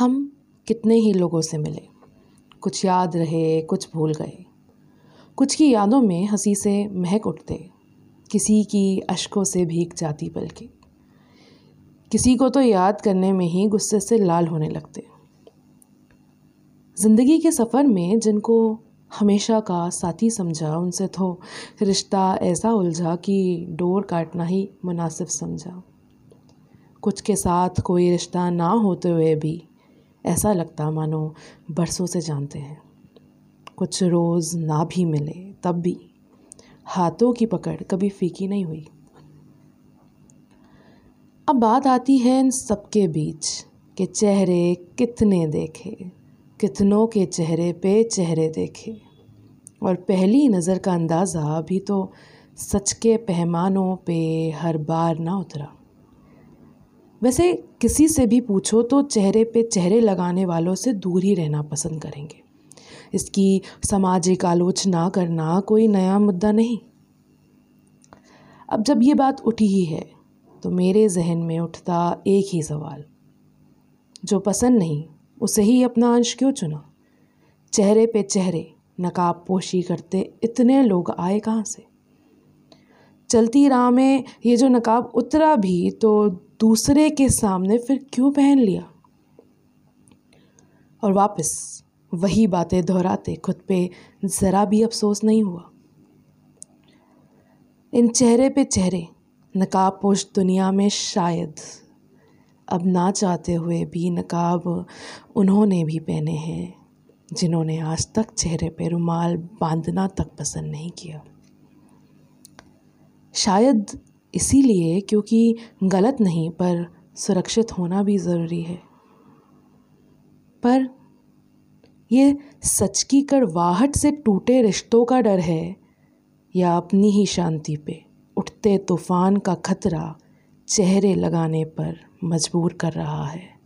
हम कितने ही लोगों से मिले। कुछ याद रहे, कुछ भूल गए। कुछ की यादों में हँसी से महक उठते। किसी की अशकों से भीग जाती बल्कि। किसी को तो याद करने में ही गुस्से से लाल होने लगते। ज़िंदगी के सफ़र में जिनको हमेशा का साथी समझा, उनसे तो रिश्ता ऐसा उलझा कि डोर काटना ही मुनासिब समझा। कुछ के साथ कोई रिश्ता ना होते हुए भी ऐसा लगता मानो बरसों से जानते हैं। कुछ रोज़ ना भी मिले, तब भी। हाथों की पकड़ कभी फीकी नहीं हुई। अब बात आती है इन सबके बीच के चेहरे कितने देखे, कितनों के चेहरे पे चेहरे देखे। और पहली नज़र का अंदाज़ा अभी तो सच के पैमानों पे हर बार ना उतरा। वैसे किसी से भी पूछो तो चेहरे पे चेहरे लगाने वालों से दूर ही रहना पसंद करेंगे। इसकी सामाजिक आलोचना करना कोई नया मुद्दा नहीं। अब जब ये बात उठी ही है तो मेरे जहन में उठता एक ही सवाल। जो पसंद नहीं, उसे ही अपना अंश क्यों चुना? चेहरे पे चेहरे नकाब पोशी करते इतने लोग आए कहाँ से? चलती राह में ये जो नकाब उतरा भी तो दूसरे के सामने फिर क्यों पहन लिया? और वापस वही बातें दोहराते खुद पे ज़रा भी अफसोस नहीं हुआ। इन चेहरे पे चेहरे नकाब पोश दुनिया में शायद अब ना चाहते हुए भी नकाब उन्होंने भी पहने हैं, जिन्होंने आज तक चेहरे पे रुमाल बांधना तक पसंद नहीं किया। शायद इसीलिए क्योंकि गलत नहीं, पर सुरक्षित होना भी ज़रूरी है। पर यह सच की कड़वाहट से टूटे रिश्तों का डर है, या अपनी ही शांति पे उठते तूफ़ान का खतरा चेहरे लगाने पर मजबूर कर रहा है।